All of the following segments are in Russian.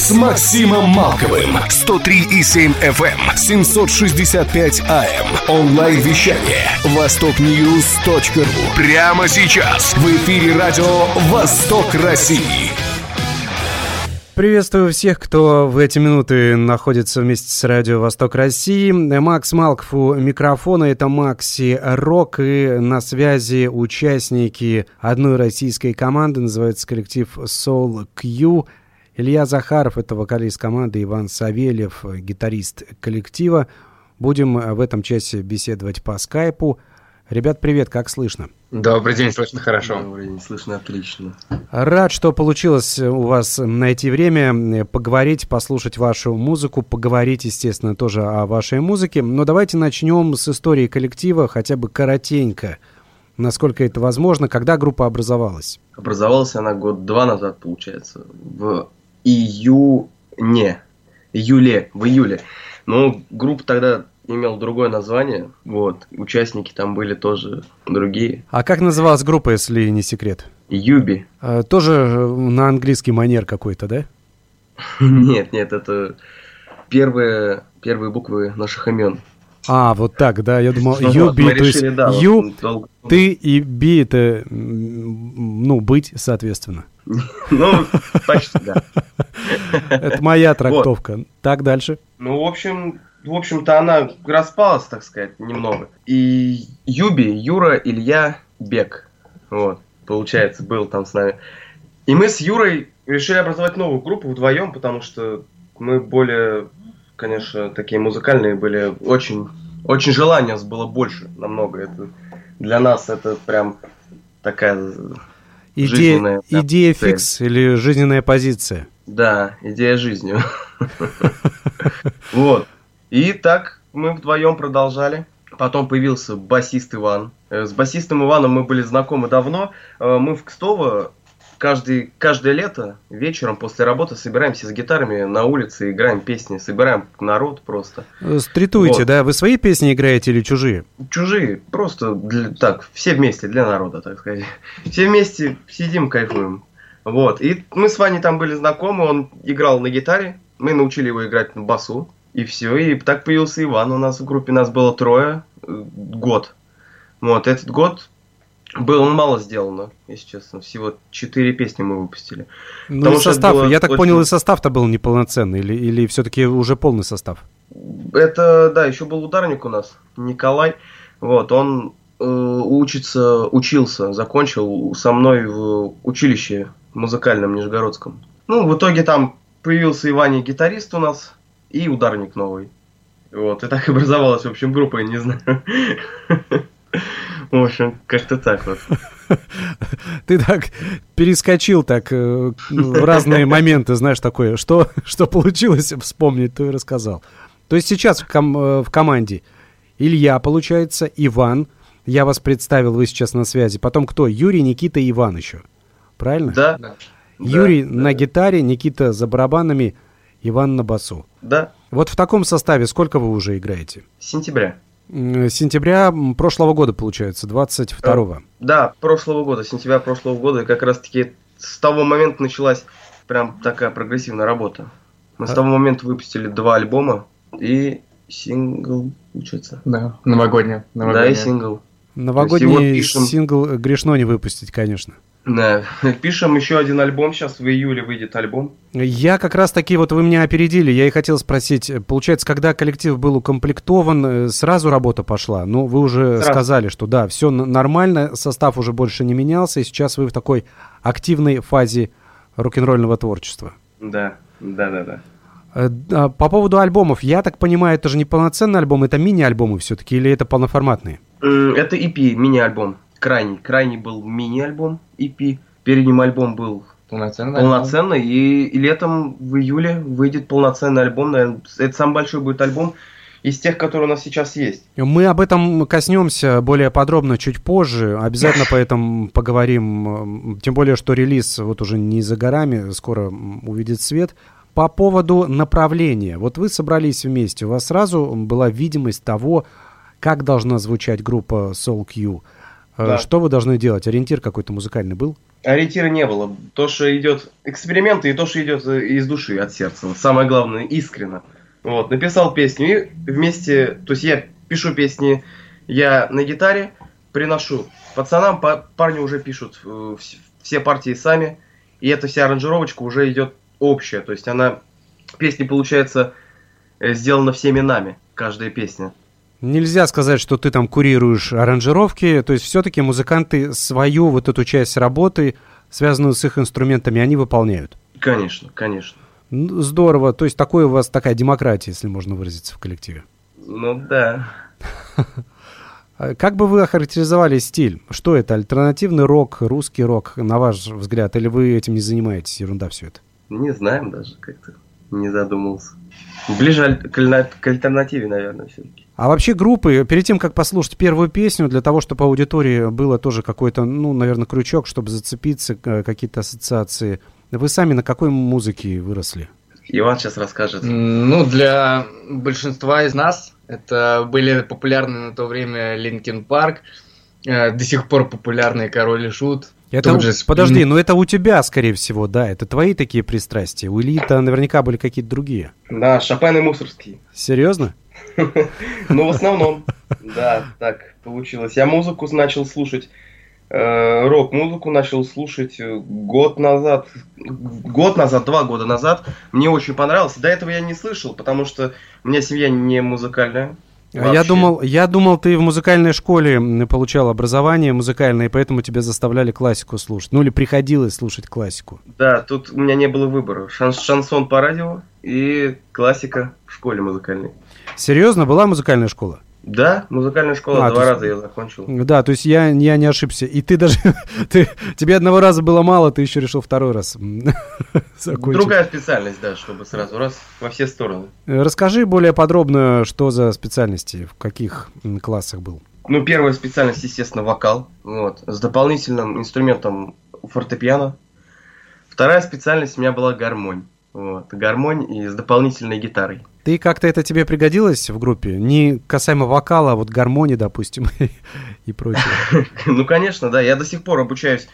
с Максимом Малковым. 103,7 FM, 765 AM. Онлайн-вещание. Востокньюз.ру. Прямо сейчас в эфире радио «Восток России». Приветствую всех, кто в эти минуты находится вместе с радио «Восток России». Макс Малков у микрофона, это Макси Рок, и на связи участники одной российской команды, называется коллектив Soul Q. Илья Захаров, это вокалист команды, Иван Савельев, гитарист коллектива. Будем в этом часе беседовать по скайпу. Ребят, привет, как слышно? Добрый день, слышно хорошо. Добрый день, слышно отлично. Рад, что получилось у вас найти время поговорить, послушать вашу музыку, поговорить, естественно, тоже о вашей музыке. Но давайте начнем с истории коллектива, хотя бы коротенько. Насколько это возможно, когда группа образовалась? Образовалась она год-два назад, получается, в июне, июле, в июле. Но группа тогда имел другое название, вот, участники там были тоже другие. А как называлась группа, если не секрет? Юби. А, тоже на английский манер какой-то, да? Нет, нет, это первые, первые буквы наших имен. А, вот так, да, я думал, Ну Юби, вот, мы то есть вот долго- ты и Би это, ну, быть, соответственно. Ну, почти, да. Это моя трактовка. Так, дальше. Ну, в общем, в общем-то, она распалась, так сказать, немного. И Юби, Юра, Илья, Бек. Вот, получается, был там с нами. И мы с Юрой решили образовать новую группу вдвоем, потому что мы более, конечно, такие музыкальные были. Очень, очень желания было больше, намного. Это, для нас это прям такая, Идея, Жизненная, идея цель. фикс или жизненная позиция? да, идея жизни. Вот. И так мы вдвоем продолжали. Потом появился басист Иван. Э, С басистом Иваном мы были знакомы давно. Э, Мы в Кстово каждый, каждое лето вечером после работы собираемся с гитарами на улице, играем песни, собираем народ просто. Стритуете, Вот. да? Вы свои песни играете или чужие? Чужие, просто для- так, все вместе, для народа, так сказать. Все вместе сидим, кайфуем. Вот, и мы с Ваней там были знакомы, он играл на гитаре, мы научили его играть на басу, и все, и так появился Иван, у нас в группе нас было трое, э, год. Вот, этот год было мало сделано, если честно, всего четыре песни мы выпустили. Ну, Потому и состав, я так очень- понял, и состав-то был неполноценный, или, или все-таки уже полный состав? Это, да, еще был ударник у нас, Николай. Вот, он э, учится, учился, закончил со мной в училище музыкальном Нижегородском. Ну, в итоге там появился Иваня гитарист у нас и ударник новый. Вот, и так образовалась, в общем, группа, я не знаю. В общем, как-то так вот. Ты так перескочил так э, в разные моменты, знаешь, такое, что, что получилось вспомнить, то и рассказал. То есть сейчас в, ком- э, в команде Илья, получается, Иван, я вас представил, вы сейчас на связи. Потом кто? Юрий, Никита и Иван еще. Правильно? Да? Да. Юрий Да, на да. гитаре, Никита за барабанами, Иван на басу. Да, Вот в таком составе сколько вы уже играете? с сентября. С Сентября прошлого года, получается, 22-го. Да, прошлого года, сентября прошлого года, и как раз таки с того момента началась прям такая прогрессивная работа. Мы с А- того момента выпустили два альбома и сингл, получается. Да, новогодняя. Да, новогодняя. и сингл. Новогодний его пишем. сингл э, грешно не выпустить, конечно. Да. Пишем еще один альбом, сейчас в июле выйдет альбом. Я как раз таки, вот вы меня опередили, я и хотел спросить, э, получается, когда коллектив был укомплектован, э, сразу работа пошла? Ну, вы уже Сразу. сказали, что да, все нормально, состав уже больше не менялся, и сейчас вы в такой активной фазе рок-н-ролльного творчества. Да, да, да, да. Э, а По поводу альбомов, я так понимаю, это же не полноценный альбом, это мини-альбомы все-таки, или это полноформатные? Это EP, мини-альбом. Крайний. Крайний был мини-альбом EP. Перед ним альбом был Полноценный. полноценный. И, и летом в июле выйдет полноценный альбом. Наверное, это самый большой будет альбом из тех, которые у нас сейчас есть. Мы об этом коснемся более подробно чуть позже. Обязательно по этому поговорим. Тем более, что релиз вот уже не за горами, скоро увидит свет. По поводу направления. Вот вы собрались вместе, у вас сразу была видимость того, как должна звучать группа Soul Q. Э, Да. Что вы должны делать? Ориентир какой-то музыкальный был? Ориентира не было. То, что идет эксперименты, и то, что идет э, из души, от сердца. Вот самое главное, искренно. Вот, написал песню и вместе, то есть я пишу песни, я на гитаре приношу пацанам, па- парни уже пишут э, вс- все партии сами, и эта вся аранжировочка уже идет общая, то есть она, песня получается сделана всеми нами, каждая песня. Нельзя сказать, что ты там курируешь аранжировки, то есть все-таки музыканты свою вот эту часть работы, связанную с их инструментами, они выполняют. Конечно, конечно. Здорово, то есть такое у вас такая демократия, если можно выразиться в коллективе. Ну да. А Как бы вы охарактеризовали стиль? Что это, альтернативный рок, русский рок, на ваш взгляд, или вы этим не занимаетесь, ерунда все это? Не знаем даже, как-то не задумался. Ближе к альтернативе, наверное, все-таки. А вообще группы, перед тем, как послушать первую песню, для того, чтобы аудитории было тоже какой-то, ну, наверное, крючок, чтобы зацепиться, э, какие-то ассоциации, вы сами на какой музыке выросли? Иван сейчас расскажет. Ну, для большинства из нас это были популярны на то время Linkin Park, э, до сих пор популярный Король и Шут. Это, у- же подожди, ну это у тебя, скорее всего, да, это твои такие пристрастия. У Ильи-то наверняка были какие-то другие. Да, Шопен и Мусорский. Серьезно? Ну, в основном, да, так получилось. Я музыку начал слушать, э, рок-музыку начал слушать э, год назад, год назад, два года назад. Мне очень понравилось. До этого я не слышал, потому что у меня семья не музыкальная. А Я Вообще. думал, я думал, ты в музыкальной школе получал образование музыкальное, и поэтому тебя заставляли классику слушать. Ну или приходилось слушать классику. Да, тут у меня не было выбора. Шан- шансон по радио и классика в школе музыкальной. Серьезно, была музыкальная школа? Да, музыкальная школа А, два есть- раза я закончил. Да, то есть я, я не ошибся. И ты даже, ты, тебе одного раза было мало, ты еще решил второй раз закончить. Другая специальность, да, чтобы сразу раз во все стороны. Расскажи более подробно, что за специальности, в каких классах был. Ну, первая специальность, естественно, вокал, вот, с дополнительным инструментом фортепиано. Вторая специальность у меня была гармонь, вот, гармонь и с дополнительной гитарой. Ты как-то это тебе пригодилось в группе? Не касаемо вокала, а вот гармонии, допустим, и прочее. Ну, конечно, да, я до сих пор обучаюсь,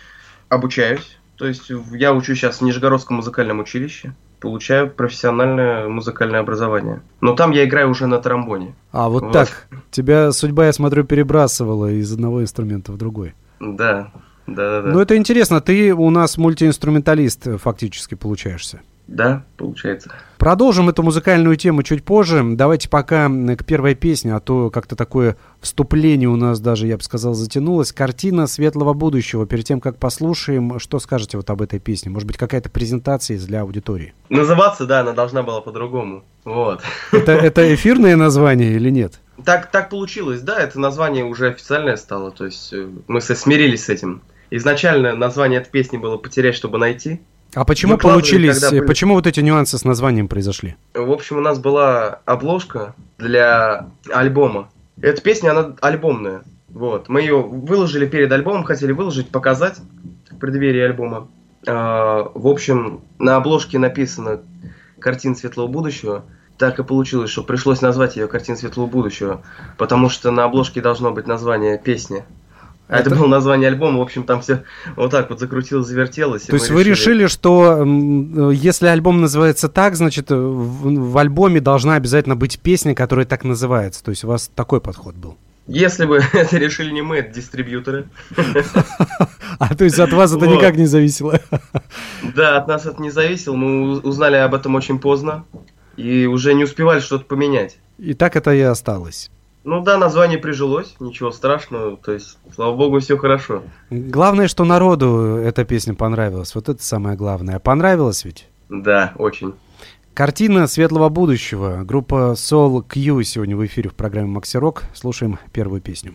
обучаюсь, то есть я учусь сейчас в Нижегородском музыкальном училище, получаю профессиональное музыкальное образование. Но там я играю уже на тромбоне. А вот Вот. так. Тебя судьба, я смотрю, перебрасывала из одного инструмента в другой. Да, да, да, да. Ну это интересно, ты у нас мультиинструменталист фактически получаешься. Да, получается. Продолжим эту музыкальную тему чуть позже. Давайте пока к первой песне, а то как-то такое вступление у нас даже, я бы сказал, затянулось. Картина светлого будущего. Перед тем, как послушаем, что скажете вот об этой песне? Может быть, какая-то презентация для аудитории? Называться, да, она должна была по-другому. Вот. Это, это эфирное название или нет? Так, так получилось, да, это название уже официальное стало, то есть э, мы смирились с этим. Изначально название этой песни было «Потерять, чтобы найти». А почему Выкладывали, получились, когда были- почему вот эти нюансы с названием произошли? В общем, у нас была обложка для альбома. Эта песня, она альбомная. Вот. Мы ее выложили перед альбомом, хотели выложить, показать в преддверии альбома. А, в общем, на обложке написано «Картина светлого будущего». Так и получилось, что пришлось назвать ее «Картина светлого будущего», потому что на обложке должно быть название песни. Это, Это- было название альбома, в общем, там все вот так вот закрутилось, завертелось. То есть вы решили, что если альбом называется так, значит в, в альбоме должна обязательно быть песня, которая так называется. То есть у вас такой подход был. Если бы это решили не мы, это дистрибьюторы. А то есть от вас это никак не зависело. Да, от нас это не зависело. Мы узнали об этом очень поздно. И уже не успевали что-то поменять. И так это и осталось. Ну да, название прижилось, ничего страшного. То есть, слава богу, все хорошо. Главное, что народу эта песня понравилась. Вот это самое главное. Понравилось ведь? Да, очень. Картина светлого будущего. Группа Soul Q сегодня в эфире в программе Макси Рок. Слушаем первую песню.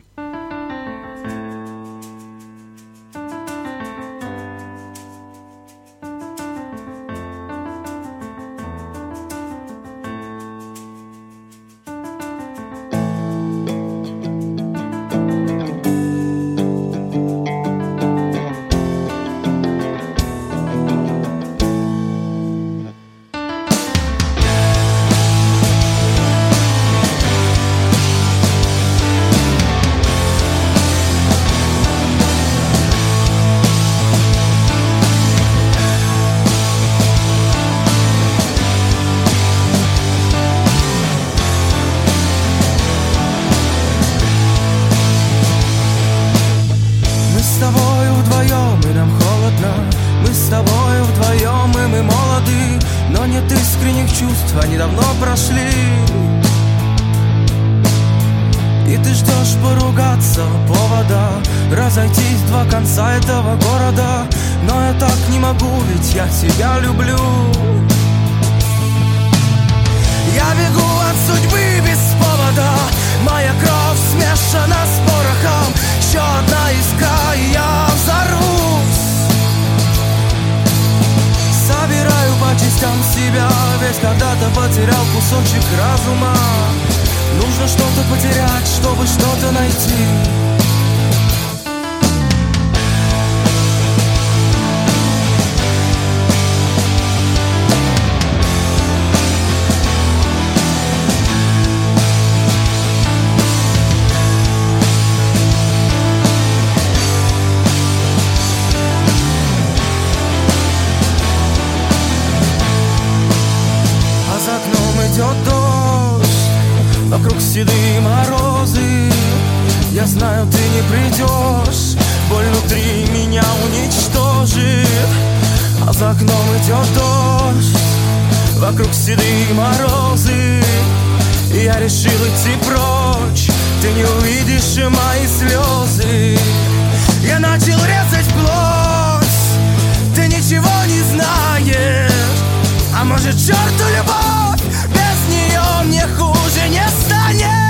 Я тебя люблю. Я бегу от судьбы без повода. Моя кровь смешана с порохом. Еще одна искра, и я взорвусь. Собираю по частям себя. Ведь когда-то потерял кусочек разума. Нужно что-то потерять, чтобы что-то найти Вокруг седые морозы. Я решил идти прочь Ты не увидишь мои слезы. Я начал резать плоть Ты ничего не знаешь. А может черту любовь Без нее мне хуже не станет Макси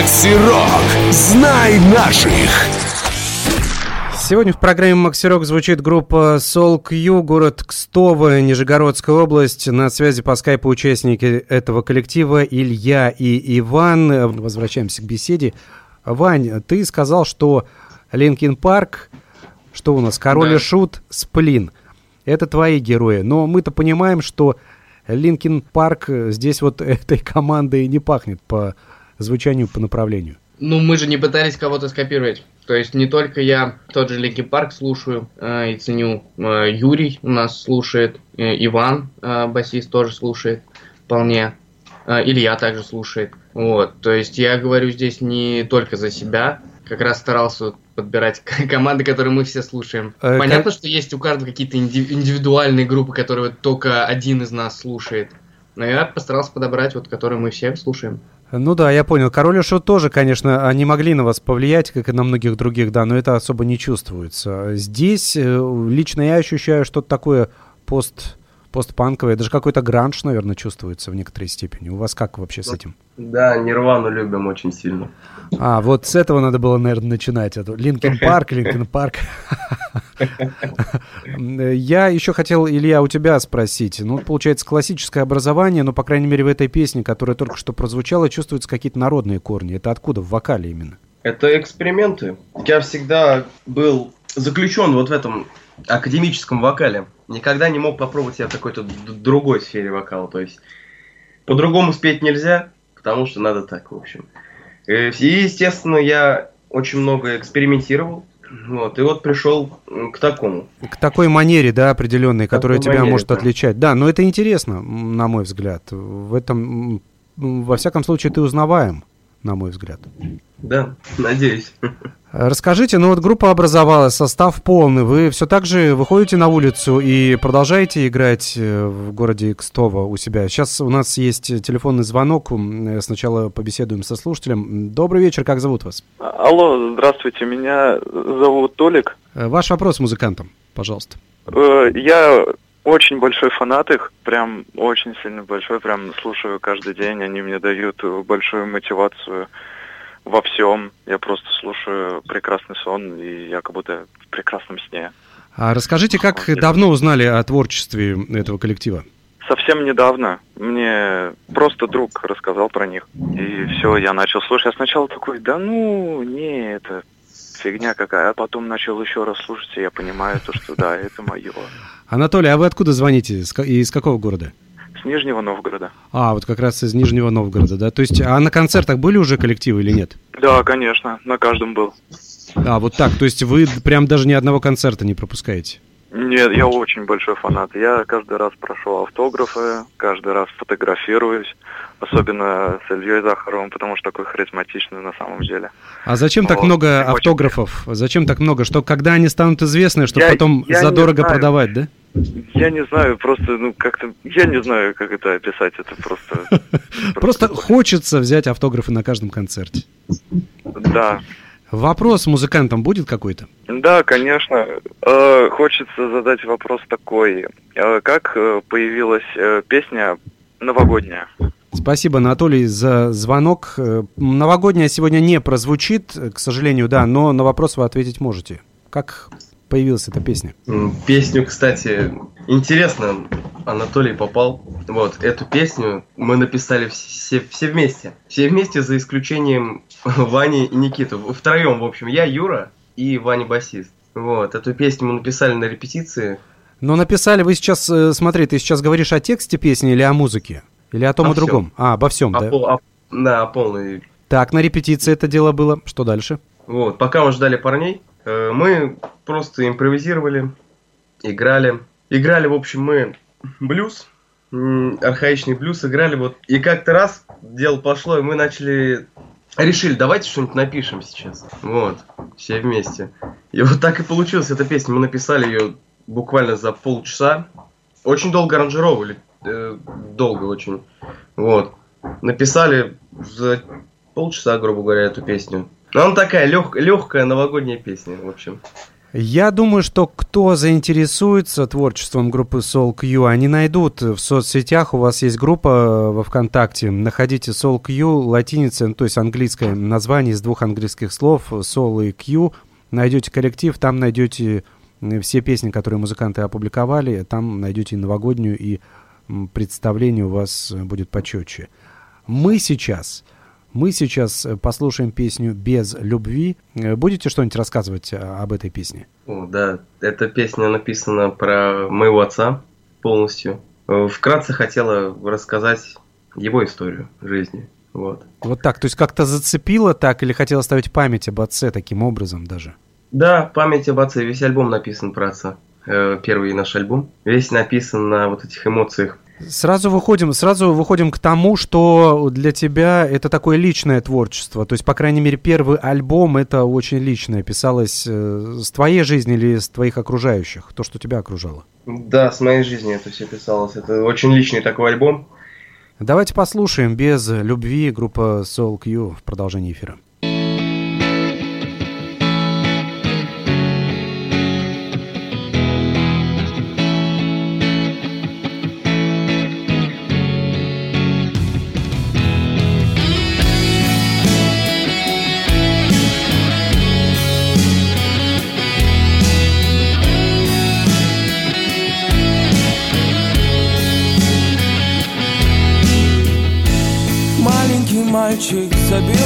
Рок. Знай наших. Сегодня в программе «Макси Рок» звучит группа SoulCure, город Кстово, Нижегородская область. На связи по скайпу участники этого коллектива Илья и Иван. Возвращаемся к беседе. Вань, ты сказал, что Linkin Park, что у нас, Король да. и Шут, Сплин. Это твои герои. Но мы-то понимаем, что Linkin Park здесь вот этой командой не пахнет по звучанию, по направлению? Ну, мы же не пытались кого-то скопировать. То есть не только я тот же Linkin Park слушаю э, и ценю. Э, Юрий у нас слушает, э, Иван, э, басист, тоже слушает вполне. Э, Илья также слушает. Вот, то есть я говорю здесь не только за себя, как раз старался подбирать команды, которые мы все слушаем. Э, Понятно, как... что есть у каждого какие-то индивидуальные группы, которые вот только один из нас слушает. Но я постарался подобрать вот, которые мы все слушаем. Ну да, я понял. Король Шут тоже, конечно, они могли на вас повлиять, как и на многих других, да, но это особо не чувствуется. Здесь э, лично я ощущаю что-то такое пост постпанковое, даже какой-то гранж, наверное, чувствуется в некоторой степени. У вас как вообще с этим? Да, Нирвану любим очень сильно. А, вот с этого надо было, наверное, начинать. Linkin Park, Linkin Park. Я еще хотел, Илья, у тебя спросить. Ну, получается, классическое образование, но, по крайней мере, в этой песне, которая только что прозвучала, чувствуются какие-то народные корни. Это откуда? В вокале именно? Это эксперименты. Я всегда был заключен вот в этом академическом вокале. Никогда не мог попробовать себя в какой-то другой сфере вокала. То есть по-другому спеть нельзя, потому что надо так, в общем. Э, и, естественно, я очень много экспериментировал. Вот, и вот пришел к такому. К такой манере, да, определенной, которая тебя манере, может да. отличать. Да, но это интересно, на мой взгляд. В этом, во всяком случае, ты узнаваем, на мой взгляд. Да, надеюсь. Расскажите, ну вот группа образовалась, состав полный. Вы все так же выходите на улицу и продолжаете играть э, в городе Кстово у себя? Сейчас у нас есть телефонный звонок. Э, сначала побеседуем со слушателем. Добрый вечер, как зовут вас? Алло, здравствуйте, меня зовут Толик. Э, ваш вопрос музыкантам, пожалуйста. Я очень большой фанат их, прям очень сильно большой, прям слушаю каждый день, они мне дают большую мотивацию во всем. Я просто слушаю прекрасный сон, и я как будто в прекрасном сне. А расскажите, как вот, давно узнали о творчестве этого коллектива? Совсем недавно. Мне просто друг рассказал про них. И все, я начал слушать. Я сначала такой, да ну, не, это фигня какая. А потом начал еще раз слушать, и я понимаю, то, что да, это мое. Анатолий, а вы откуда звоните? И из какого города? С Нижнего Новгорода. А, вот как раз из Нижнего Новгорода, да? То есть, а на концертах были уже коллективы или нет? Да, конечно, на каждом был. А, вот так, то есть вы прям даже ни одного концерта не пропускаете? Нет, я очень большой фанат. Я каждый раз прошу автографы, каждый раз фотографируюсь, особенно с Ильей Захаровым, потому что такой харизматичный на самом деле. А зачем так Вот, много очень автографов? Зачем так много? Что когда они станут известны, чтобы Я- потом я задорого продавать, да? Я не знаю, просто, ну, как-то, я не знаю, как это описать, это просто... Просто хочется взять автографы на каждом концерте. Да, Вопрос музыкантам будет какой-то? Да, конечно. Э, Хочется задать вопрос такой. Э, Как э, появилась э, песня новогодняя? Спасибо, Анатолий, за звонок. Э, Новогодняя сегодня не прозвучит, к сожалению, да, но на вопрос вы ответить можете. Как появилась эта песня? Песню, кстати, интересно, Анатолий попал. Вот, эту песню мы написали все, все вместе. Все вместе, за исключением Вани и Никиты. Втроем, в общем, я, Юра и Ваня басист. Вот, эту песню мы написали на репетиции. Но написали вы сейчас, э, смотри, ты сейчас говоришь о тексте песни или о музыке? Или о том О и другом? А, обо всем, А да? пол- а- да, полный. Так, на репетиции это дело было. Что дальше? Вот, пока мы ждали парней, мы просто импровизировали, играли. Играли, в общем, мы блюз, архаичный блюз играли вот. И как-то раз дело пошло, и мы начали... Решили, давайте что-нибудь напишем сейчас. Вот, все вместе. И вот так и получилась эта песня. Мы написали ее буквально за полчаса. Очень долго аранжировали. э, долго очень. Вот. Написали за полчаса, грубо говоря, эту песню. Она такая лег- легкая новогодняя песня, в общем. Я думаю, что кто заинтересуется творчеством группы Soul Q, они найдут в соцсетях. У вас есть группа во ВКонтакте. Находите Soul Q, латиница, ну, то есть английское название из двух английских слов, Soul и Q. Найдете коллектив, там найдете э, все песни, которые музыканты опубликовали. Там найдете и новогоднюю, и представление у вас э, будет почетче. Мы сейчас... Мы сейчас э, послушаем песню «Без любви». Э, Будете что-нибудь рассказывать а, об этой песне? О, да, эта песня написана про моего отца полностью. Э, Вкратце хотела рассказать его историю жизни. Вот. Вот так, то есть как-то зацепило так или хотел оставить память об отце таким образом даже? Да, память об отце. Весь альбом написан про отца. Э, Первый наш альбом. Весь написан на вот этих эмоциях. Сразу выходим, сразу выходим к тому, что для тебя это такое личное творчество. То есть, по крайней мере, первый альбом это очень личное. Писалось э, с твоей жизни или с твоих окружающих, то, что тебя окружало. Да, с моей жизни это все писалось. Это очень личный такой альбом. Давайте послушаем без любви группа Soul Q в продолжении эфира.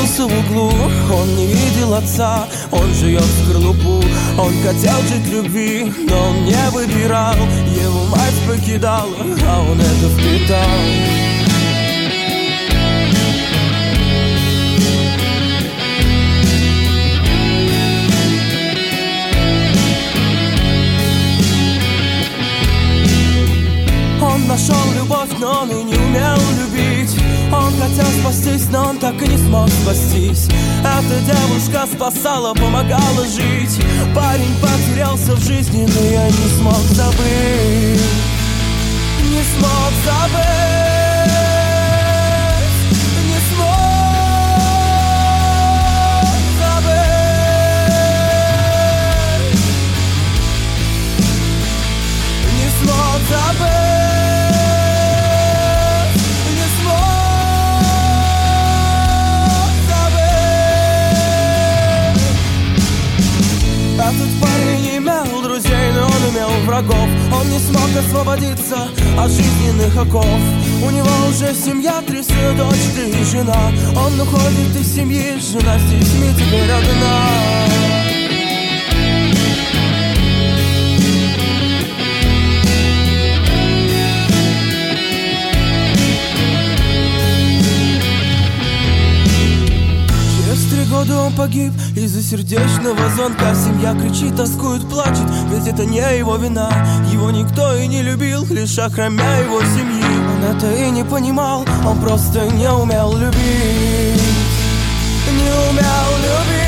Забился в углу Он не видел отца, он живет в скорлупу Он хотел жить любви, но он не выбирал Его мать покидала, а он это впитал Нашел любовь, но он и не умел любить. Он хотел спастись, но он так и не смог спастись. Эта девушка спасала, помогала жить. Парень потерялся в жизни, но я не смог забыть. Не смог забыть. Не смог не смог освободиться от жизненных оков. У него уже семья, три дочь, ты и жена. Он уходит из семьи, жена с детьми теперь одна. Погиб Из-за сердечного звонка. Семья кричит, тоскует, плачет Ведь это не его вина. Его никто и не любил Лишь охромя его семьи. Он это и не понимал Он просто не умел любить. Не умел любить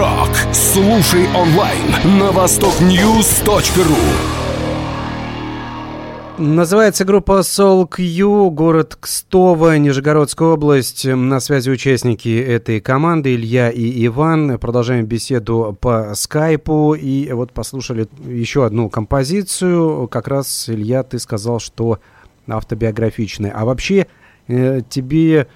Рок. Слушай онлайн на востокньюз.ру. Называется группа Soul Q, город Кстово, Нижегородская область. На связи участники этой команды Илья и Иван. Продолжаем беседу по скайпу. И вот послушали еще одну композицию. Как раз, Илья, ты сказал, что автобиографичная. А вообще э, тебе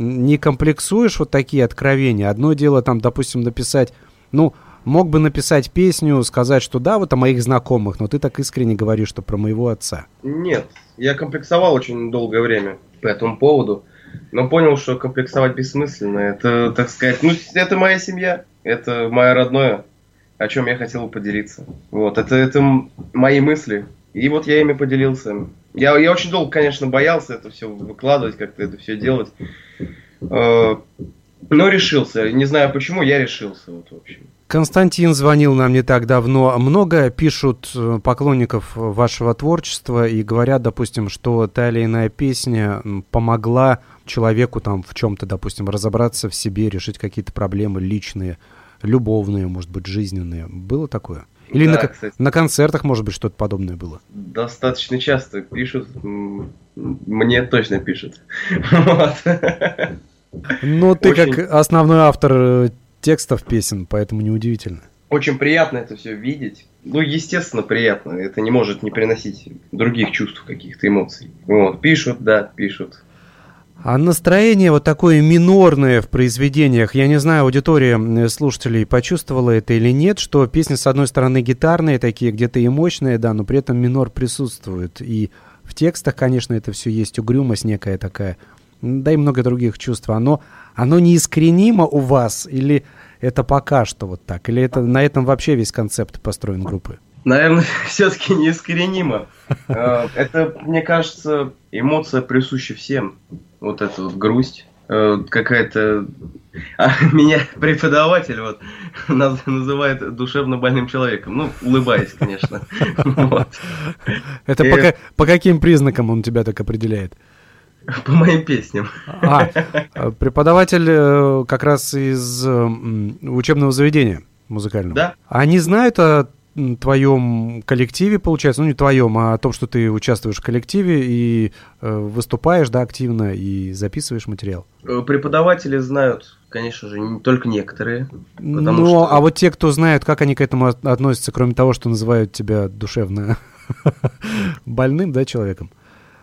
не комплексуешь вот такие откровения? Одно дело там, допустим, написать, ну, мог бы написать песню, сказать, что да, вот о моих знакомых, но ты так искренне говоришь, что про моего отца. Нет, я комплексовал очень долгое время по этому поводу, но понял, что комплексовать бессмысленно. Это, так сказать, ну, это моя семья, это мое родное, о чем я хотел бы поделиться. Вот, это, это мои мысли, и вот я ими поделился. Я, я очень долго, конечно, боялся это все выкладывать, как-то это все делать. Э, Но решился. Не знаю почему, я решился. Вот, в общем. Константин звонил нам не так давно. Много пишут э, поклонников вашего творчества и говорят, допустим, что та или иная песня помогла человеку там в чем-то, допустим, разобраться в себе, решить какие-то проблемы личные, любовные, может быть, жизненные. Было такое? Или Да, на, кстати. на концертах, может быть, что-то подобное было? Достаточно часто пишут. Мне точно пишут. Ну, ты Очень. как основной автор э, текстов песен, поэтому неудивительно. Очень приятно это все видеть. Ну, естественно, приятно. Это не может не приносить других чувств, каких-то эмоций. Вот. Пишут, да, пишут. А настроение вот такое минорное в произведениях, я не знаю, аудитория слушателей почувствовала это или нет, что песни, с одной стороны, гитарные такие, где-то и мощные, да, но при этом минор присутствует. И в текстах, конечно, это все есть угрюмость некая такая, да и много других чувств. Оно, оно неискоренимо у вас или это пока что вот так? Или это на этом вообще весь концепт построен группы? Наверное, все-таки неискоренимо. Э, Это, мне кажется, эмоция присуща всем. Вот эта вот грусть. э, Какая-то... А меня преподаватель вот наз- называет душевно больным человеком. Ну, улыбаясь, конечно. Это по, ка- по каким признакам он тебя так определяет? По моим песням. А, э, преподаватель э, как раз из э, м, учебного заведения музыкального. Да. Они знают о твоем коллективе, получается, ну не твоем, а о том, что ты участвуешь в коллективе и э, выступаешь, да, активно и записываешь материал. Э, Преподаватели знают, конечно же, не только некоторые. Но, что- а вот те, кто знают, как они к этому от- относятся, кроме того, что называют тебя душевно больным, да, человеком.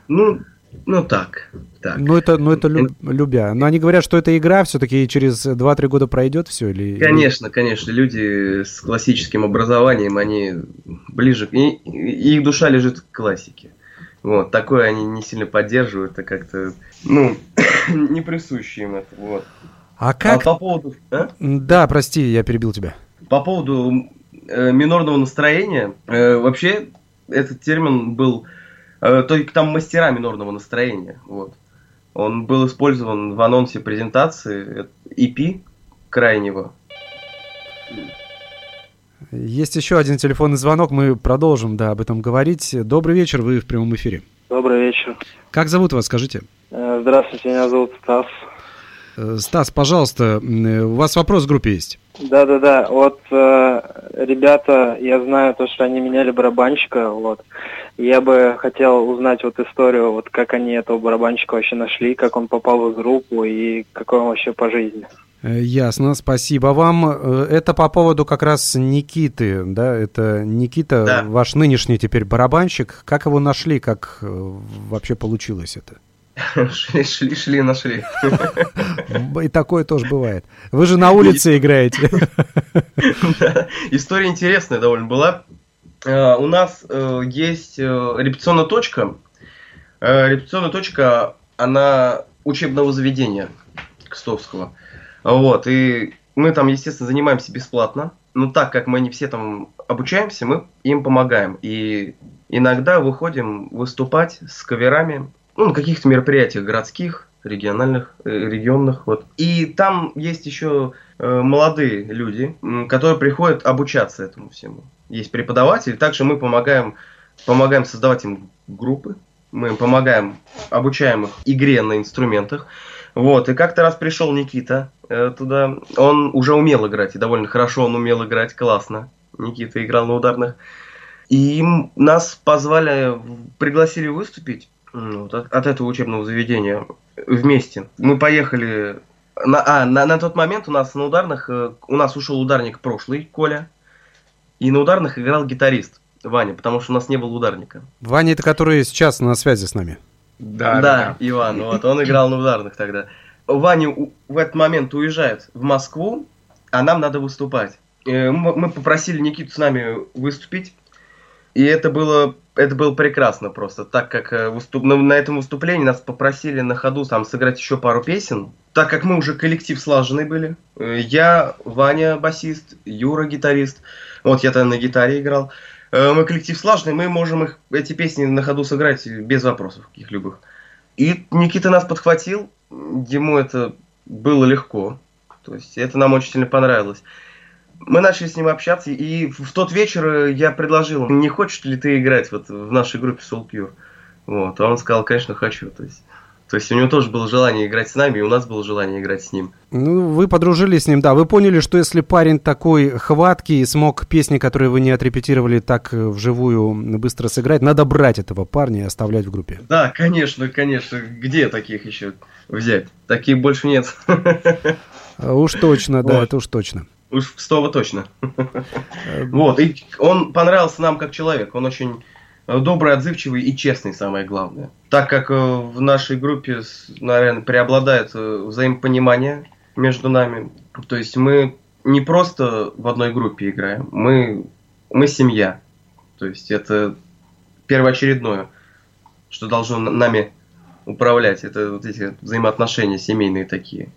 Ну, ну так, так. Ну это, ну это лю- любя. Но они говорят, что это игра, все-таки через 2-3 года пройдет все или? Конечно, конечно, люди с классическим образованием, они ближе, и, их душа лежит к классике. Вот, такое они не сильно поддерживают, это как-то, ну, не присуще им это, вот. А А как? по поводу, а? Да, прости, я перебил тебя. По поводу э, минорного настроения, э, вообще этот термин был, э, только там мастера минорного настроения, вот. Он был использован в анонсе презентации э, EP крайнего. Есть еще один телефонный звонок, мы продолжим, да, об этом говорить. Добрый вечер, вы в прямом эфире. Добрый вечер. Как зовут вас, скажите? Э, Здравствуйте, меня зовут Стас. Э, Стас, пожалуйста, э, у вас вопрос в группе есть? Да-да-да, вот э, ребята, я знаю то, что они меняли барабанщика, вот. Я бы хотел узнать вот историю, вот как они этого барабанщика вообще нашли, как он попал в группу и какой он вообще по жизни. Э, Ясно, спасибо вам. Это по поводу как раз Никиты, да? Это Никита, Да. ваш нынешний теперь барабанщик. Как его нашли, как вообще получилось это? Шли, шли, шли, нашли. И такое тоже бывает. Вы же на улице играете. Да, История интересная довольно была. Э, У нас э, есть э, репетиционная точка. Репетиционная точка, она учебного заведения Кстовского. Вот, и мы там, естественно, занимаемся бесплатно. Но так как мы не все там обучаемся, мы им помогаем. И иногда выходим выступать с каверами ну, на каких-то мероприятиях городских, региональных, э, регионных, вот. И там есть еще э, молодые люди, которые приходят обучаться этому всему. Есть преподаватели, также мы помогаем, помогаем создавать им группы, мы им помогаем, обучаем их игре на инструментах. Вот, и как-то раз пришел Никита э, туда, он уже умел играть, и довольно хорошо он умел играть, классно. Никита играл на ударных. И им- нас позвали, пригласили выступить вот от, от этого учебного заведения вместе. Мы поехали... На, а, на, на тот момент у нас на ударных... э, У нас ушел ударник прошлый, Коля. И на ударных играл гитарист Ваня, потому что у нас не было ударника. Ваня, это который сейчас на связи с нами. Да, Иван, вот, он играл на ударных тогда. Ваня у- в этот момент уезжает в Москву, а нам надо выступать. Э, Мы мы попросили Никиту с нами выступить, и это было, это было прекрасно просто, так как э, выступ- на, на этом выступлении нас попросили на ходу там сыграть еще пару песен, так как мы уже коллектив слаженный были. Э, Я, Ваня басист, Юра гитарист, вот я тогда на гитаре играл. Э, Мы коллектив слаженный, мы можем их, эти песни на ходу сыграть без вопросов каких любых. И Никита нас подхватил, ему это было легко, то есть это нам очень сильно понравилось. Мы начали с ним общаться, и в тот вечер э, я предложил, не хочешь ли ты играть вот в нашей группе Soul Cure? Вот, а он сказал, конечно, хочу. То есть, то есть у него тоже было желание играть с нами, и у нас было желание играть с ним. Ну, вы подружились с ним, да. Вы поняли, что если парень такой хваткий, смог песни, которые вы не отрепетировали, так э, вживую быстро сыграть, надо брать этого парня и оставлять в группе. Да, конечно, конечно. Где таких еще взять? Таких больше нет. Уж точно, да, Вот. это уж точно. Уж в Стово точно. Вот, и он понравился нам как человек. Он очень э, добрый, отзывчивый и честный, самое главное. Так как э, в нашей группе, наверное, преобладает э, взаимопонимание между нами. То есть мы не просто в одной группе играем, мы, мы семья. То есть это первоочередное, что должно на- нами управлять. Это вот эти взаимоотношения семейные такие.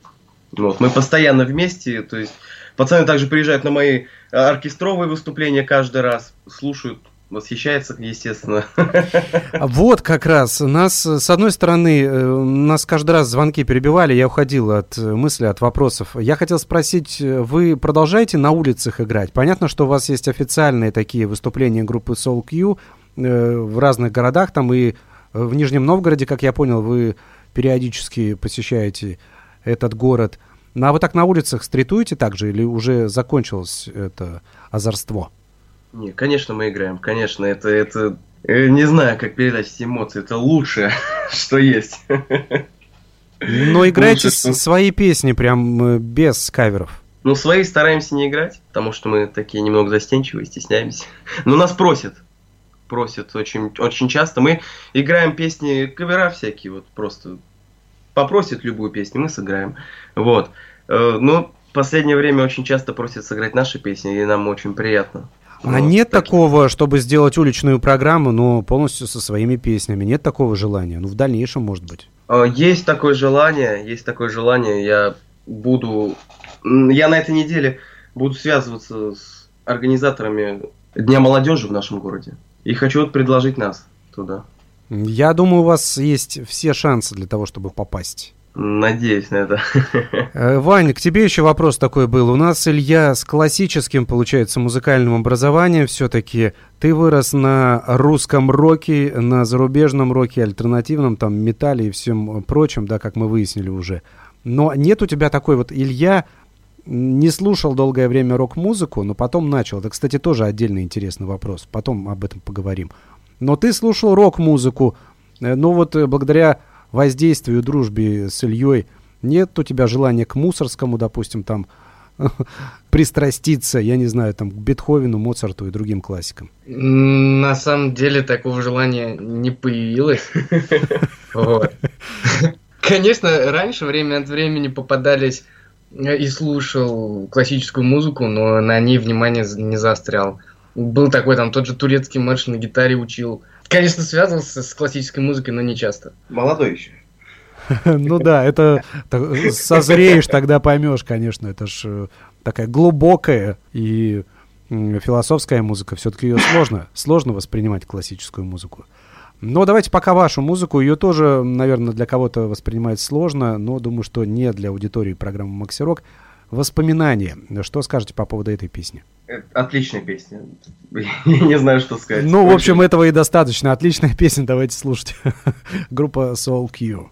Вот, мы постоянно вместе, то есть пацаны также приезжают на мои э, оркестровые выступления каждый раз, слушают, восхищаются, естественно. Вот как раз. Нас, э, с одной стороны, э, нас каждый раз звонки перебивали, я уходил от мысли, от вопросов. Я хотел спросить, вы продолжаете на улицах играть? Понятно, что у вас есть официальные такие выступления группы Soul Q в разных городах, там и в Нижнем Новгороде, как я понял, вы периодически посещаете этот город. Ну, а вы так на улицах стритуете также или уже закончилось это озорство? Не, конечно, мы играем, конечно, это, это, э, не знаю, как передать эти эмоции, это лучшее, что есть. Но играете Лучше, что- с- свои песни прям э, без каверов. Ну, свои стараемся не играть, потому что мы такие немного застенчивые, стесняемся. Но нас просят. Просят очень, очень часто. Мы играем песни, кавера всякие, вот просто попросят любую песню, мы сыграем. Вот. Э, Но в последнее время очень часто просят сыграть наши песни, и нам очень приятно. А Вот, нет так- такого, чтобы сделать уличную программу, но полностью со своими песнями? Нет такого желания? Ну, в дальнейшем, может быть. Э, Есть такое желание, есть такое желание. Я буду, я на этой неделе буду связываться с организаторами Дня молодежи в нашем городе. И хочу вот предложить нас туда. Я думаю, у вас есть все шансы для того, чтобы попасть. Надеюсь на это. Э, Вань, к тебе еще вопрос такой был. У нас Илья с классическим, получается, музыкальным образованием все-таки. Ты вырос на русском роке, на зарубежном роке, альтернативном, там, металле и всем прочем, да, как мы выяснили уже. Но нет у тебя такой вот Илья не слушал долгое время рок-музыку, но потом начал. Это, кстати, тоже отдельный интересный вопрос. Потом об этом поговорим. Но ты слушал рок-музыку, э, ну вот э, благодаря воздействию, дружбе с Ильей, нет у тебя желания к Мусорскому, допустим, там пристраститься, я не знаю, там, к Бетховену, Моцарту и другим классикам? На самом деле такого желания не появилось. Конечно, раньше время от времени попадались э, и слушал классическую музыку, но на ней внимание не заострял. Был такой там тот же турецкий марш на гитаре учил. Конечно, связывался с классической музыкой, но не часто. Молодой еще. Ну да, это созреешь, тогда поймешь, конечно, это ж э, такая глубокая и философская музыка. Все-таки ее сложно, сложно воспринимать классическую музыку. Но давайте пока вашу музыку. Ее тоже, наверное, для кого-то воспринимать сложно, но думаю, что не для аудитории программы «Макси Рок». Воспоминания. Что скажете по поводу этой песни? Отличная песня. Я не знаю, что сказать. Ну, в общем, этого и достаточно. Отличная песня, давайте слушать. Группа Soul Q.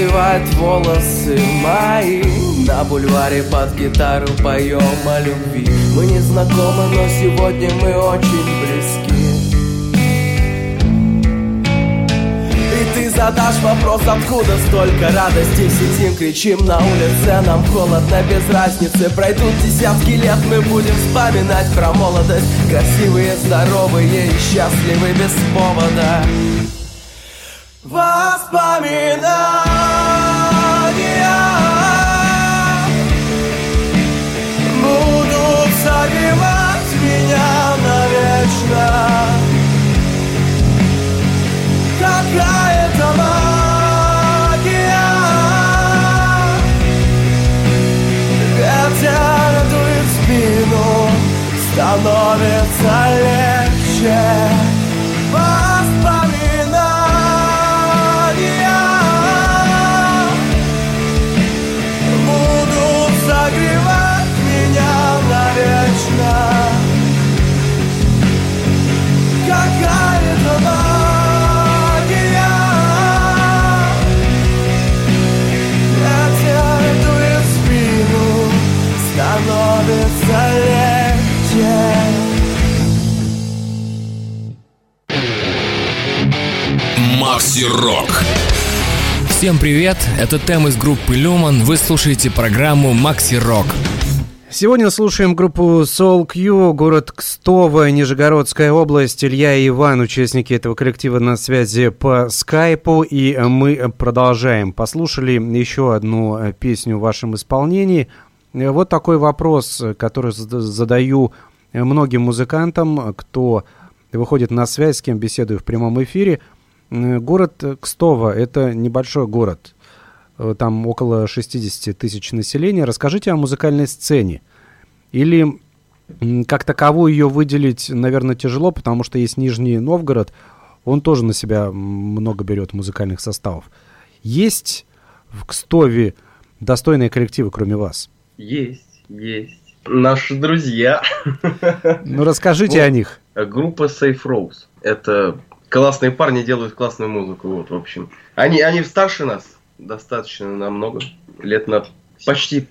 развивает волосы мои. На бульваре под гитару поем о любви. Мы не знакомы, но сегодня мы очень близки. И ты задашь вопрос, откуда столько радости Сидим, кричим на улице, нам холодно, без разницы. Пройдут десятки лет, мы будем вспоминать про молодость. Красивые, здоровые и счастливы без повода Становится легче Макси Рок. Всем привет, это Тем из группы Люман, вы слушаете программу Макси Рок. Сегодня слушаем группу Soul Q, город Кстово, Нижегородская область. Илья и Иван, участники этого коллектива на связи по скайпу, и мы продолжаем. Послушали еще одну песню в вашем исполнении. Вот такой вопрос, который задаю многим музыкантам, кто выходит на связь, с кем беседую в прямом эфире. Город Кстово – это небольшой город – Э, там около 60 тысяч населения. Расскажите о музыкальной сцене. Или как таковую ее выделить, наверное, тяжело, потому что есть Нижний Новгород, он тоже на себя много берет музыкальных составов. Есть в Кстове достойные коллективы, кроме вас? Есть, есть. Наши друзья. Ну, расскажите о них. Группа Safe Rose. Это классные парни делают классную музыку, вот, в общем. Они, они старше нас, достаточно намного, лет на почти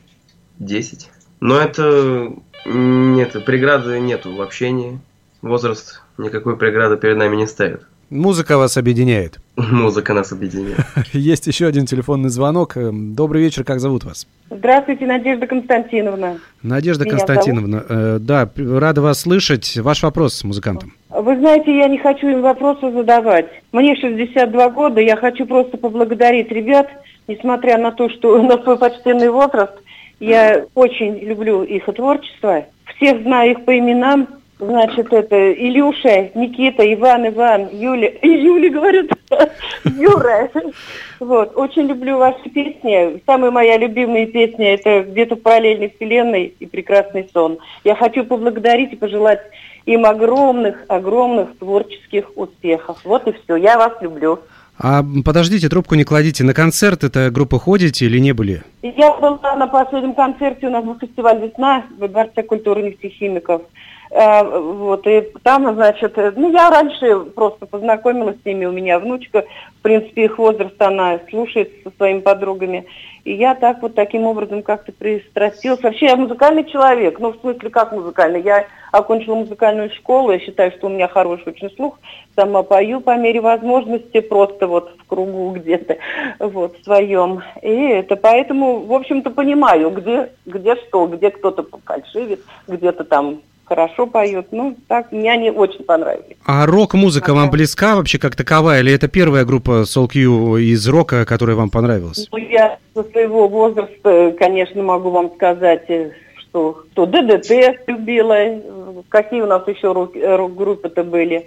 10. Но это нет, преграды нету в общении. Возраст никакой преграды перед нами не ставит. Музыка вас объединяет. Музыка нас объединяет. Есть еще один телефонный звонок. Эм, добрый вечер, как зовут вас? Здравствуйте, Надежда Константиновна. Надежда Меня Константиновна, э, да, рада вас слышать. Ваш вопрос с музыкантом. Вы знаете, я не хочу им вопросы задавать. Мне 62 года, я хочу просто поблагодарить ребят, несмотря на то, что на свой почтенный возраст, я очень люблю их творчество. Всех знаю их по именам, Значит, это Илюша, Никита, Иван, Иван, Юля. И Юля говорят, Юра. Вот, очень люблю ваши песни. Самая моя любимая песня это «Где-то в параллельной вселенной» и «Прекрасный сон». Я хочу поблагодарить и пожелать им огромных, огромных творческих успехов. Вот и все. Я вас люблю. А подождите, трубку не кладите. На концерт эта группа ходите или не были? Я была на последнем концерте, у нас был фестиваль «Весна» в Дворце культуры нефтехимиков. Э, вот, и там, значит, ну, я раньше просто познакомилась с ними, у меня внучка, в принципе, их возраст, она слушает со своими подругами. И я так вот таким образом как-то пристрастилась. Вообще я музыкальный человек, ну, в смысле, как музыкальный? Я окончила музыкальную школу, я считаю, что у меня хороший очень слух, сама пою по мере возможности, просто вот в кругу где-то, вот, в своем. И это поэтому, в общем-то, понимаю, где, где что, где кто-то фальшивит, где-то там хорошо поют. Ну, так, мне они очень понравились. А рок-музыка ага. вам близка вообще как таковая? Или это первая группа Soul Q из рока, которая вам понравилась? Ну, я со своего возраста, конечно, могу вам сказать, э, что, что ДДТ любила, какие у нас еще рок-группы-то были,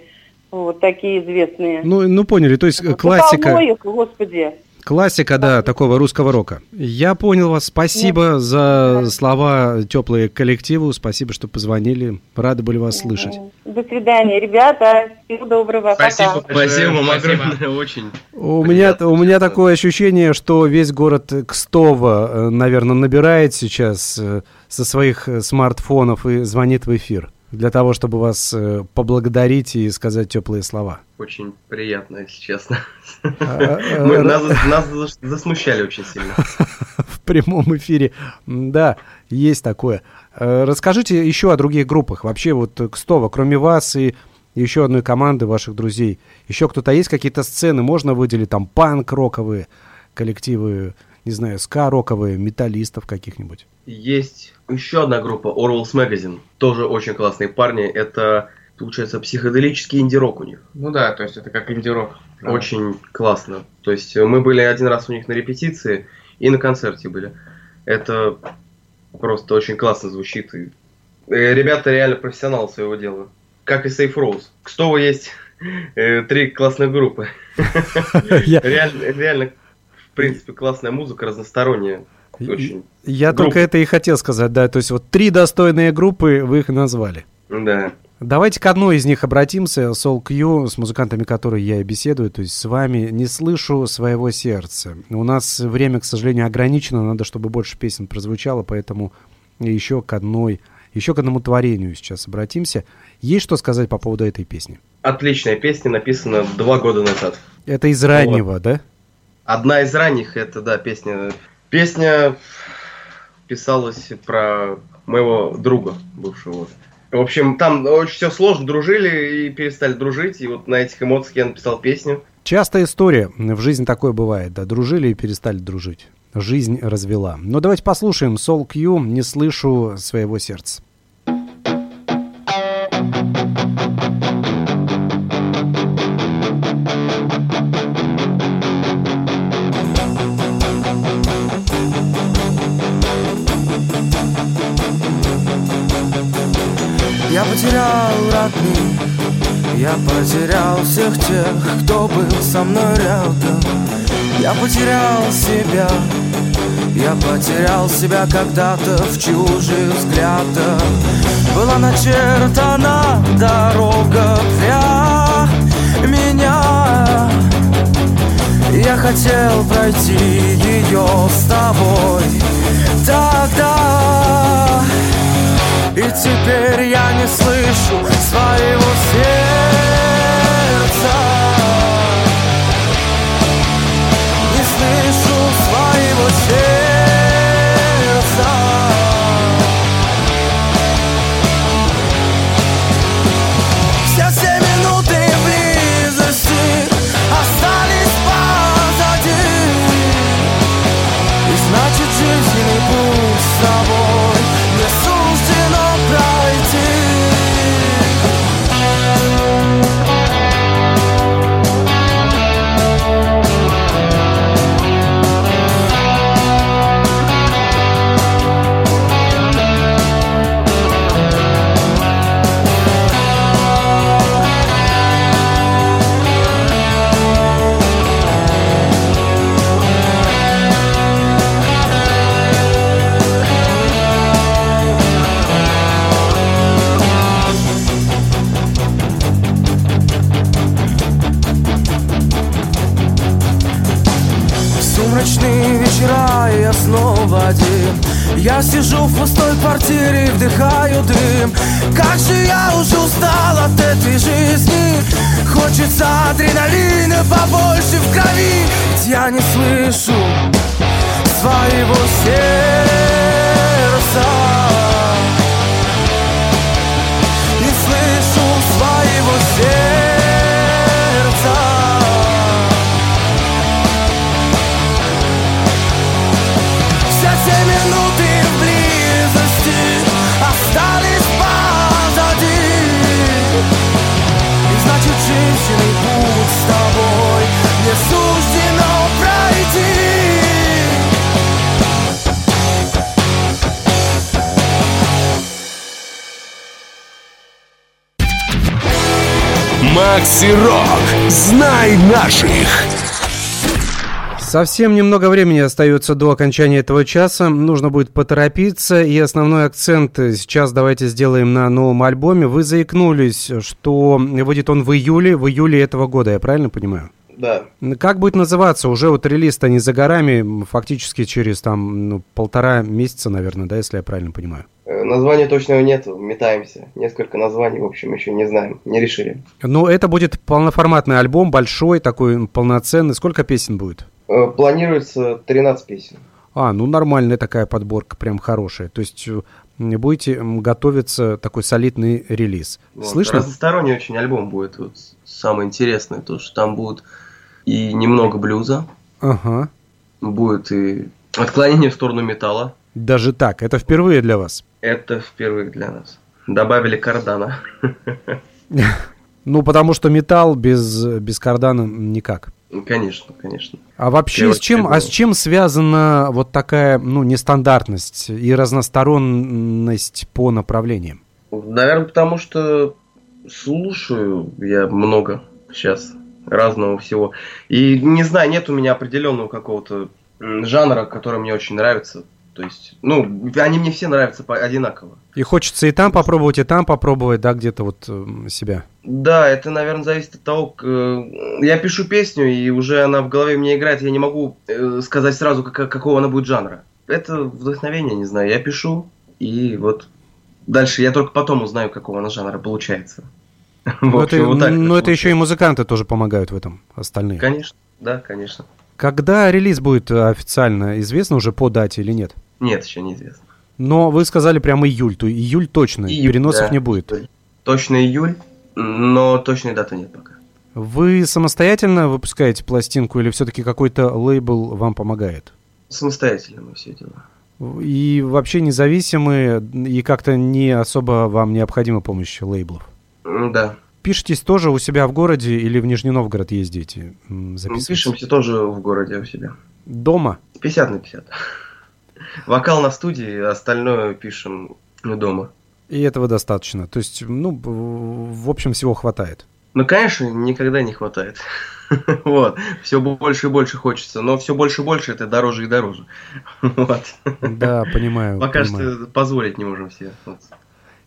вот такие известные. Ну, ну поняли, то есть классика. Полноих, господи. Классика, да, такого русского рока. Я понял вас. Спасибо за слова теплые коллективу. Спасибо, что позвонили. Рады были вас слышать. До свидания, ребята. Всего доброго. Спасибо. Пока. Спасибо вам огромное. Очень. У меня, у меня такое ощущение, что весь город Кстово, э, наверное, набирает сейчас э, со своих э, смартфонов и звонит в эфир для того, чтобы вас э, поблагодарить и сказать теплые слова? Очень приятно, если честно. А, а, Мы, нас, нас засмущали очень сильно. В прямом эфире. Да, есть такое. Э, расскажите еще о других группах. Вообще вот Кстова, кроме вас и еще одной команды ваших друзей, еще кто-то есть какие-то сцены, можно выделить там панк-роковые коллективы, не знаю, ска-роковые, металлистов каких-нибудь? Есть еще одна группа, Orwell's Magazine, тоже очень классные парни. Это, получается, психоделический инди-рок у них. Ну да, то есть это как инди-рок. Очень классно. То есть мы были один раз у них на репетиции и на концерте были. Это просто очень классно звучит. И ребята реально профессионалы своего дела. Как и Safe Rose. К Стову есть э, три классных группы. Реально, реально, в принципе, классная музыка, разносторонняя. Очень. Я групп. только это и хотел сказать, да. То есть вот три достойные группы, вы их назвали. Да. Давайте к одной из них обратимся. Soul Q, с музыкантами, которые я и беседую, то есть с вами. Не слышу своего сердца. У нас время, к сожалению, ограничено. Надо, чтобы больше песен прозвучало, поэтому еще к одной, еще к одному творению сейчас обратимся. Есть что сказать по поводу этой песни? Отличная песня, написана два года назад. Это из раннего, вот. да? Одна из ранних, это, да, песня Песня писалась про моего друга бывшего. В общем, там очень все сложно, дружили и перестали дружить. И вот на этих эмоциях я написал песню. Частая история. В жизни такое бывает. Да, дружили и перестали дружить. Жизнь развела. Но давайте послушаем Сол Кью «Не слышу своего сердца». Родных, я потерял всех тех, кто был со мной рядом. Я потерял себя, я потерял себя когда-то в чужих взглядах. Была начертана дорога для меня. Я хотел пройти ее с тобой тогда. И теперь я не слышу своего сердца. Не слышу своего сердца наших. Совсем немного времени остается до окончания этого часа. Нужно будет поторопиться. И основной акцент сейчас давайте сделаем на новом альбоме. Вы заикнулись, что выйдет он в июле, в июле этого года, я правильно понимаю? Да. Как будет называться? Уже вот релиз-то не за горами, фактически через там ну, полтора месяца, наверное, да, если я правильно понимаю. Э, Названия точного нет, метаемся. Несколько названий, в общем, еще не знаем, не решили. Ну, это будет полноформатный альбом, большой, такой полноценный. Сколько песен будет? Э, Планируется 13 песен. А, ну нормальная такая подборка, прям хорошая. То есть э, будете готовиться такой солидный релиз. Вот. Слышно? Разносторонний очень альбом будет. Вот самое интересное, то, что там будет и немного блюза, Ага. будет и отклонение в сторону металла. Даже так, это впервые для вас. Это впервые для нас. Добавили кардана. Ну, потому что металл без, без кардана никак. Конечно, конечно. А вообще, Я с чем, а с чем связана вот такая, ну, нестандартность и разносторонность по направлениям? Наверное, потому что слушаю я много сейчас разного всего. И не знаю, нет у меня определенного какого-то жанра, который мне очень нравится. То есть, ну, они мне все нравятся одинаково. И хочется и там попробовать, и там попробовать, да, где-то вот м, себя. Да, это, наверное, зависит от того, к- э, я пишу песню, и уже она в голове мне играет, я не могу э, сказать сразу, как- какого она будет жанра. Это вдохновение, не знаю, я пишу, и вот дальше я только потом узнаю, какого она жанра получается. Но общем, это, вот так но это это еще и музыканты тоже помогают в этом, остальные. Конечно, да, конечно. Когда релиз будет э, официально известно уже по дате или нет? Нет, еще неизвестно. Но вы сказали прямо июль, то июль точно, Июль, переносов да. не будет. Точно июль, но точной даты нет пока. Вы самостоятельно выпускаете пластинку или все-таки какой-то лейбл вам помогает? Самостоятельно мы все делаем. И вообще независимые, и как-то не особо вам необходима помощь лейблов? Да. Пишетесь тоже у себя в городе или в Нижний Новгород ездите? Записывать? Пишемся тоже в городе у себя. Дома? 50 на 50. Вокал на студии, остальное пишем дома. И этого достаточно. То есть, ну, в общем, всего хватает. Ну, конечно, никогда не хватает. Вот. Все больше и больше хочется. Но все больше и больше это дороже и дороже. Вот. Да, понимаю. Пока понимаю. что позволить не можем все.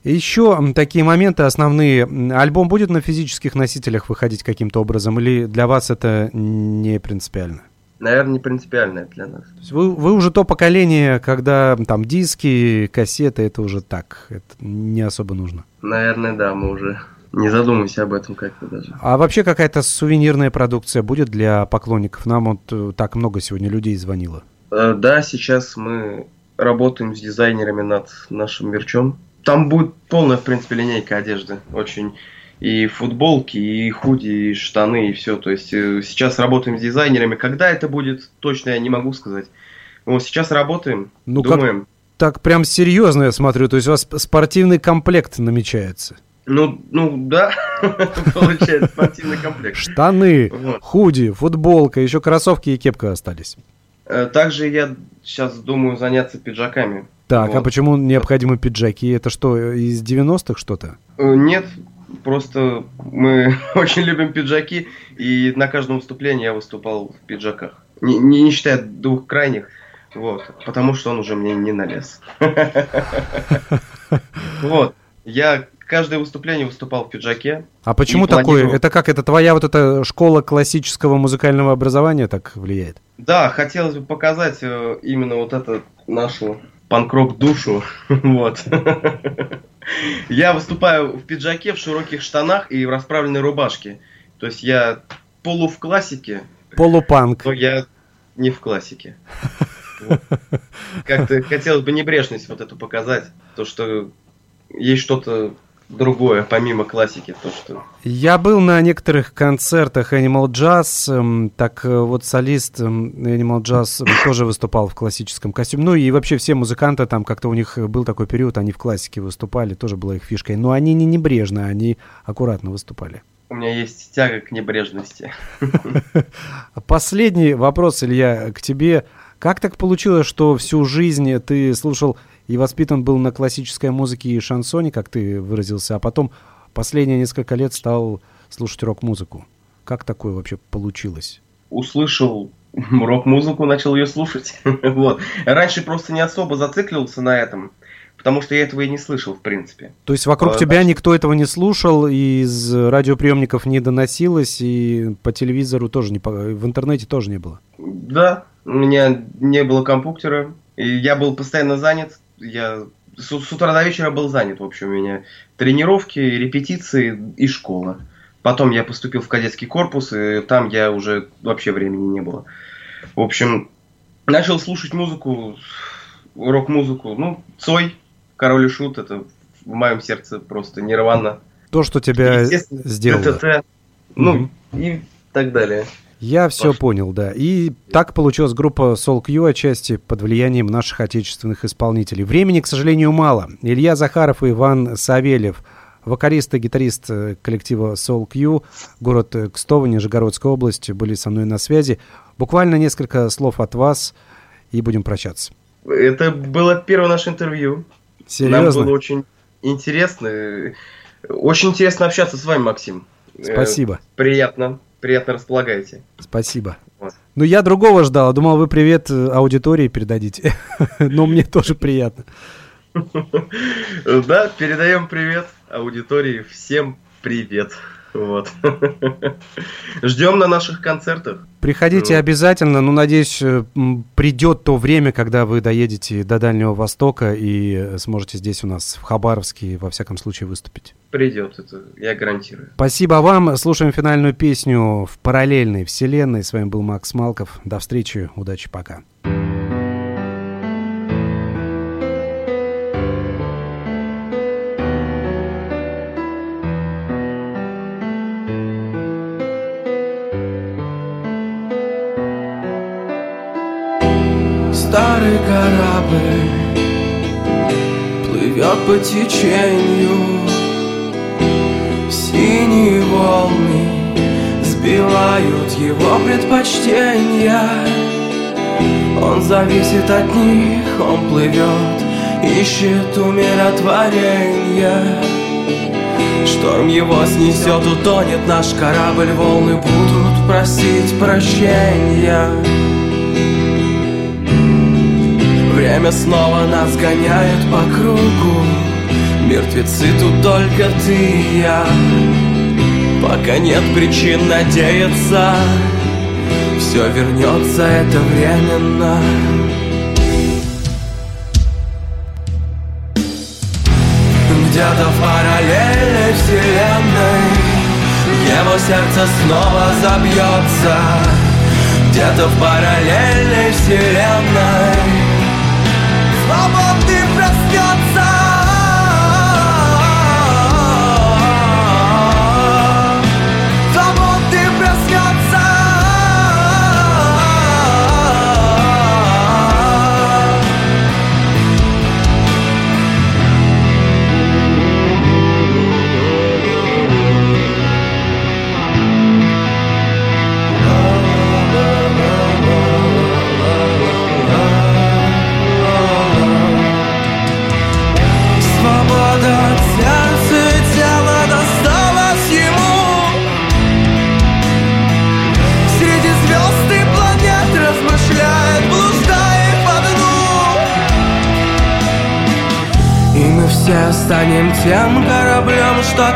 Еще такие моменты основные. Альбом будет на физических носителях выходить каким-то образом, или для вас это не принципиально? Наверное, не принципиально для нас. Вы, вы уже то поколение, когда там диски, кассеты, это уже так, это не особо нужно. Наверное, да, мы уже не задумываемся об этом как-то даже. А вообще какая-то сувенирная продукция будет для поклонников? Нам вот э, так много сегодня людей звонило. Э, да, сейчас мы работаем с дизайнерами над нашим мерчом. Там будет полная, в принципе, линейка одежды. Очень и футболки, и худи, и штаны, и все. То есть э, сейчас работаем с дизайнерами. Когда это будет, точно я не могу сказать. Вот сейчас работаем, ну, думаем. Как, так прям серьезно я смотрю. То есть у вас спортивный комплект намечается. Ну, ну да, получается спортивный комплект. Штаны, вот. худи, футболка, еще кроссовки и кепка остались. Э, также я сейчас думаю заняться пиджаками. Так, а вот. а почему необходимы пиджаки? Это что, из 90-х что-то? Э, нет, Просто мы очень любим пиджаки, и на каждом выступлении я выступал в пиджаках. Не, не, не считая двух крайних, вот, потому что он уже мне не налез. Вот, я каждое выступление выступал в пиджаке. А почему такое? Это как, это твоя вот эта школа классического музыкального образования так влияет? Да, хотелось бы показать э, именно вот эту нашу панк-рок душу, вот. Я выступаю в пиджаке, в широких штанах и в расправленной рубашке. То есть я полу в классике. Полупанк. Но я не в классике. Как-то хотелось бы небрежность вот эту показать. То, что есть что-то другое, помимо классики, то что... Я был на некоторых концертах Animal Jazz, эм, так э, вот солист эм, Animal Jazz тоже выступал в классическом костюме. Ну и вообще все музыканты там как-то у них был такой период, они в классике выступали, тоже была их фишкой. Но они не небрежно, они аккуратно выступали. У меня есть тяга к небрежности. Последний вопрос, Илья, к тебе. Как так получилось, что всю жизнь ты слушал и воспитан был на классической музыке и шансоне, как ты выразился, а потом последние несколько лет стал слушать рок-музыку. Как такое вообще получилось? Услышал рок-музыку, начал ее слушать. вот. Раньше просто не особо зацикливался на этом, потому что я этого и не слышал, в принципе. То есть вокруг а, тебя да. никто этого не слушал, из радиоприемников не доносилось, и по телевизору тоже не, в интернете тоже не было? Да, у меня не было компьютера, и я был постоянно занят, я с, с утра до вечера был занят, в общем, у меня тренировки, репетиции и школа. Потом я поступил в кадетский корпус, и там я уже вообще времени не было. В общем, начал слушать музыку, рок-музыку. Ну, Цой, Король и Шут, это в моем сердце просто нирвана. То, что тебя сделало. ТТ, ну, угу. и так далее. Я все Паш. понял, да. И так получилась группа Soul Q отчасти под влиянием наших отечественных исполнителей. Времени, к сожалению, мало. Илья Захаров и Иван Савельев, вокалист и гитарист э, коллектива Soul Q, город Кстово, Нижегородская область, были со мной на связи. Буквально несколько слов от вас, и будем прощаться. Это было первое наше интервью. Серьезно? Нам было очень интересно. Очень интересно общаться с вами, Максим. Спасибо. Э, приятно приятно располагаете. Спасибо. Вот. Ну, я другого ждал. Думал, вы привет э, аудитории передадите. Но мне тоже приятно. Да, передаем привет аудитории. Всем привет. Вот. Ждем на наших концертах. Приходите вот. обязательно. Ну, надеюсь, э, придет то время, когда вы доедете до Дальнего Востока и э, сможете здесь у нас в Хабаровске, во всяком случае, выступить. Придет, это я гарантирую. Спасибо вам. Слушаем финальную песню в параллельной вселенной. С вами был Макс Малков. До встречи. Удачи. Пока. Корабль Плывет по течению. Синие волны Сбивают его предпочтения. Он зависит от них, он плывет Ищет умиротворения. Шторм его снесет, утонет наш корабль Волны будут просить прощения Время снова нас гоняет по кругу. Мертвецы тут только ты и я. Пока нет причин надеяться Все вернется, это временно. Где-то в параллельной вселенной Его сердце снова забьется Где-то в параллельной вселенной тем кораблем, что